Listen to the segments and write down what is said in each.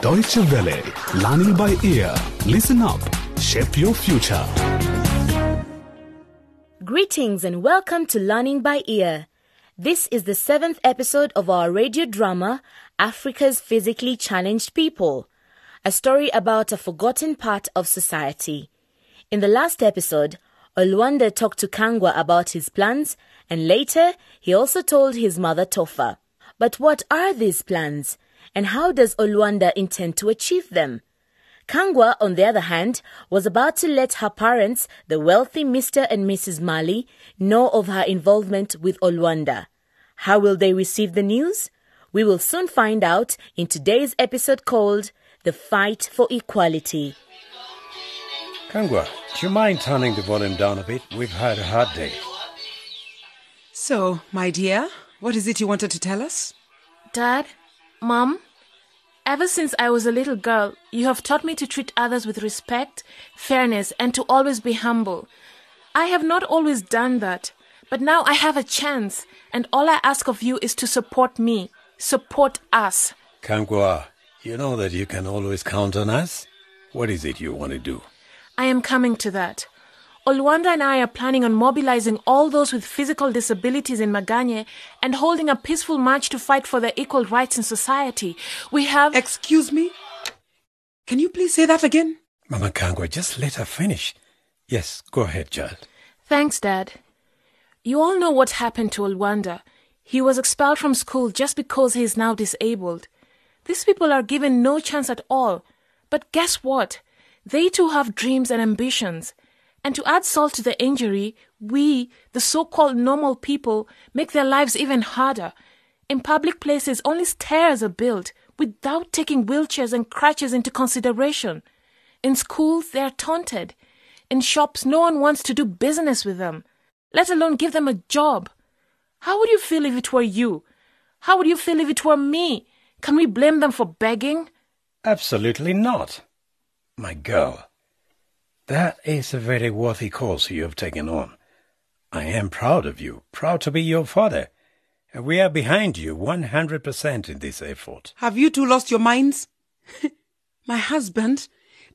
Deutsche Welle, learning by ear. Listen up, shape your future. Greetings and welcome to Learning by Ear. This is the seventh episode of our radio drama, Africa's Physically Challenged People, a story about a forgotten part of society. In the last episode, Olwanda talked to Kangwa about his plans, and later he also told his mother Tofa. But what are these plans, and how does Olwanda intend to achieve them? Kangwa, on the other hand, was about to let her parents, the wealthy Mr. and Mrs. Mali, know of her involvement with Olwanda. How will they receive the news? We will soon find out in today's episode called The Fight for Equality. Kangwa, do you mind turning the volume down a bit? We've had a hard day. So, my dear, what is it you wanted to tell us? Dad, Mom, ever since I was a little girl, you have taught me to treat others with respect, fairness, and to always be humble. I have not always done that, but now I have a chance, and all I ask of you is to support me, support us. Kangwa, you know that you can always count on us. What is it you want to do? I am coming to that. Olwanda and I are planning on mobilizing all those with physical disabilities in Maganye and holding a peaceful march to fight for their equal rights in society. We have. Excuse me? Can you please say that again? Mama Kangwa, just let her finish. Yes, go ahead, child. Thanks, Dad. You all know what happened to Olwanda. He was expelled from school just because he is now disabled. These people are given no chance at all. But guess what? They too have dreams and ambitions. And to add salt to the injury, we, the so called normal people, make their lives even harder. In public places, only stairs are built without taking wheelchairs and crutches into consideration. In schools, they are taunted. In shops, no one wants to do business with them, let alone give them a job. How would you feel if it were you? How would you feel if it were me? Can we blame them for begging? Absolutely not. My girl, that is a very worthy cause you have taken on. I am proud of you, proud to be your father. And we are behind you 100% in this effort. Have you two lost your minds? my husband,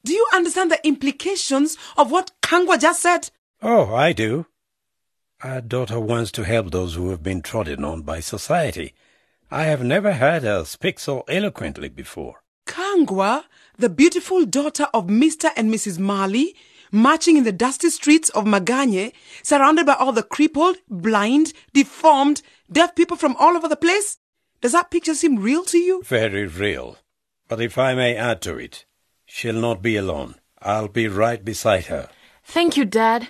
do you understand the implications of what Kangwa just said? Oh, I do. Our daughter wants to help those who have been trodden on by society. I have never heard her speak so eloquently before. Kangwa, the beautiful daughter of Mr. and Mrs. Mali, marching in the dusty streets of Maganye, surrounded by all the crippled, blind, deformed, deaf people from all over the place? Does that picture seem real to you? Very real. But if I may add to it, she'll not be alone. I'll be right beside her. Thank you, Dad.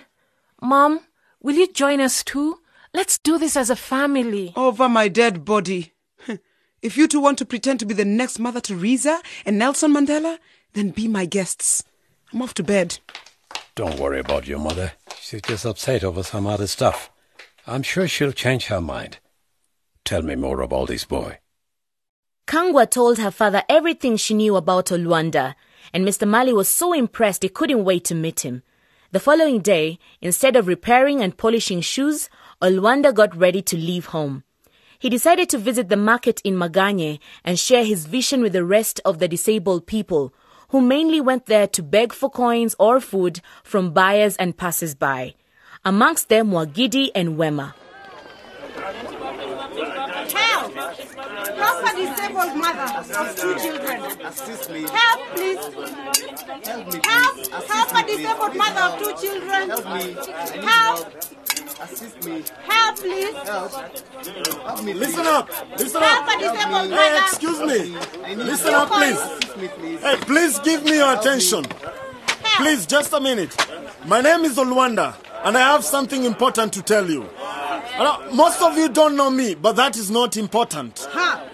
Mom, will you join us too? Let's do this as a family. Over my dead body. If you two want to pretend to be the next Mother Teresa and Nelson Mandela, then be my guests. I'm off to bed. Don't worry about your mother. She's just upset over some other stuff. I'm sure she'll change her mind. Tell me more about this boy. Kangwa told her father everything she knew about Olwanda, and Mr. Mali was so impressed he couldn't wait to meet him. The following day, instead of repairing and polishing shoes, Olwanda got ready to leave home. He decided to visit the market in Maganye and share his vision with the rest of the disabled people, who mainly went there to beg for coins or food from buyers and passers-by. Amongst them were Gidi and Wema. Help! Help a disabled mother of two children. Assist me. Help, please. Help me. Help! please. Assist Help a disabled mother of two children. Help me. Help! Help. Assist me. Help, please. Help. Help me. Listen please. up! Listen Help up! disabled Hey, excuse me! Listen up, please! Me, please. Hey, please give me your attention. Help. Please, just a minute. My name is Olwanda, and I have something important to tell you. Most of you don't know me, but that is not important. Huh.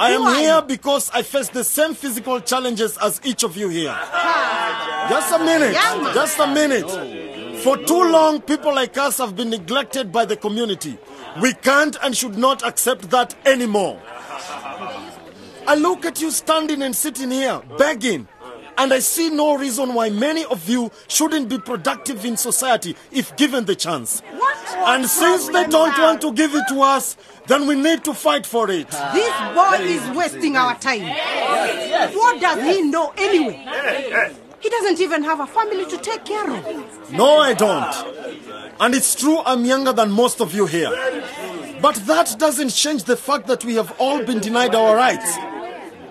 I am here because I face the same physical challenges as each of you here. Just a minute. Just a minute. For too long, people like us have been neglected by the community. We can't and should not accept that anymore. I look at you standing and sitting here, begging, and I see no reason why many of you shouldn't be productive in society if given the chance. And since they don't want to give it to us, then we need to fight for it. This boy is wasting our time. What does he know anyway? He doesn't even have a family to take care of. No, I don't. And it's true I'm younger than most of you here. But that doesn't change the fact that we have all been denied our rights.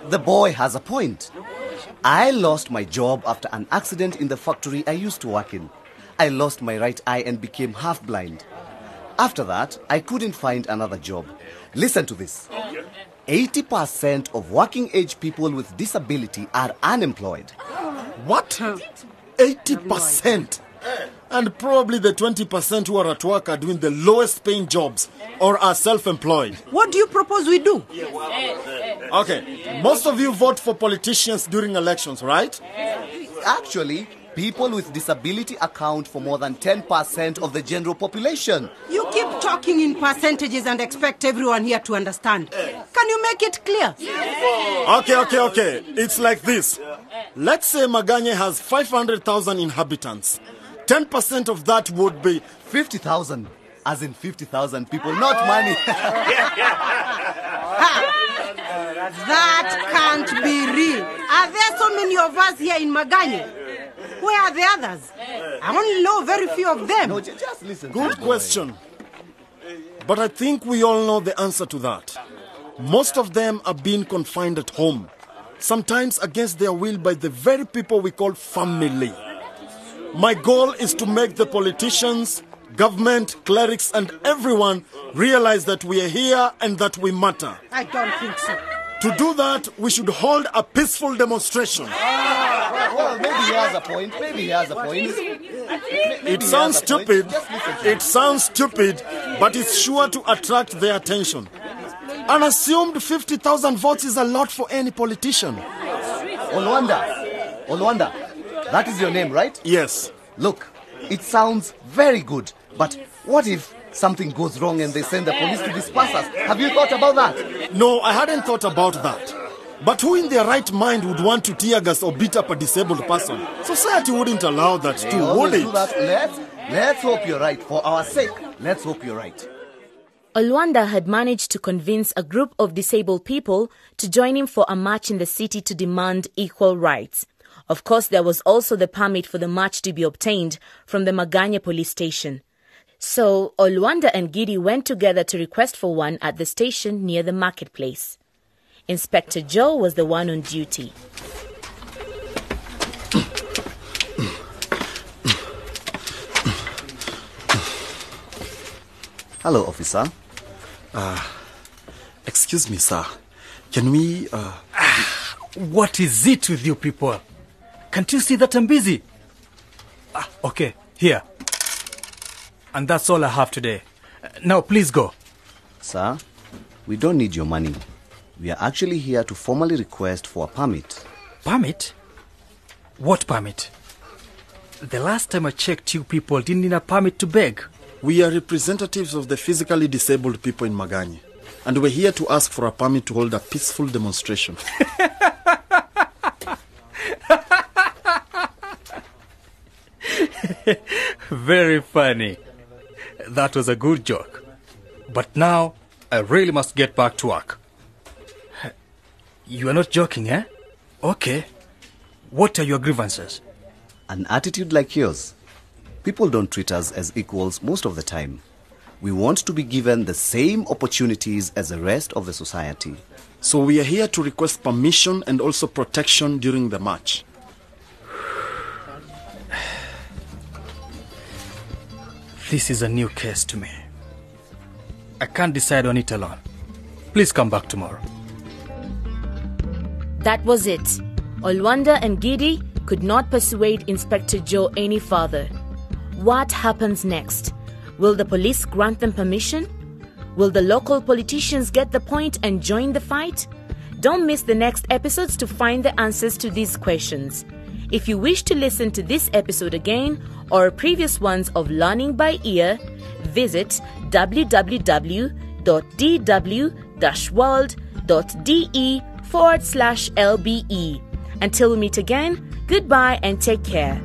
The boy has a point. I lost my job after an accident in the factory I used to work in. I lost my right eye and became half blind. After that, I couldn't find another job. Listen to this 80% of working age people with disability are unemployed. What? 80%? And probably the 20% who are at work are doing the lowest paying jobs or are self employed. What do you propose we do? Okay, most of you vote for politicians during elections, right? Actually, people with disability account for more than 10% of the general population. You keep talking in percentages and expect everyone here to understand. Can you make it clear? Okay, okay, okay. It's like this. Let's say Maganye has 500,000 inhabitants. 10% of that would be 50,000. As in 50,000 people, not money. That can't be real. Are there so many of us here in Maganye? Where are the others? I only know very few of them. no, just listen. Good question. But I think we all know the answer to that. Most of them are being confined at home, sometimes against their will by the very people we call family. My goal is to make the politicians, government, clerics, and everyone realize that we are here and that we matter. I don't think so. To do that, we should hold a peaceful demonstration. Ah, well, maybe he has a point. Maybe he has a point. It sounds stupid. It sounds stupid, but it's sure to attract their attention. An assumed 50,000 votes is a lot for any politician. Olwanda. Olwanda. That is your name, right? Yes. Look, it sounds very good, but what if something goes wrong and they send the police to disperse us? Have you thought about that? No, I hadn't thought about that. But who in their right mind would want to tear gas or beat up a disabled person? Society wouldn't allow that too, would it? Let's, let's hope you're right. For our sake, let's hope you're right. Olwanda had managed to convince a group of disabled people to join him for a march in the city to demand equal rights. Of course, there was also the permit for the march to be obtained from the Maganye police station. So, Olwanda and Gidi went together to request for one at the station near the marketplace. Inspector Joe was the one on duty. Hello, officer. Excuse me, sir. Can we. Uh... What is it with you people? Can't you see that I'm busy? Ah, okay, here. And that's all I have today. Uh, Now, please go. Sir, we don't need your money. We are actually here to formally request for a permit. Permit? What permit? The last time I checked, you people didn't need a permit to beg. We are representatives of the physically disabled people in Maganye, And we're here to ask for a permit to hold a peaceful demonstration. Very funny. That was a good joke. But now, I really must get back to work. You are not joking, eh? Okay. What are your grievances? An attitude like yours. People don't treat us as equals most of the time. We want to be given the same opportunities as the rest of the society. So we are here to request permission and also protection during the march. This is a new case to me. I can't decide on it alone. Please come back tomorrow. That was it. Olwanda and Gidi could not persuade Inspector Joe any further. What happens next? Will the police grant them permission? Will the local politicians get the point and join the fight? Don't miss the next episodes to find the answers to these questions. If you wish to listen to this episode again or previous ones of Learning by Ear, visit www.dw-world.de forward slash LBE. Until we meet again, goodbye and take care.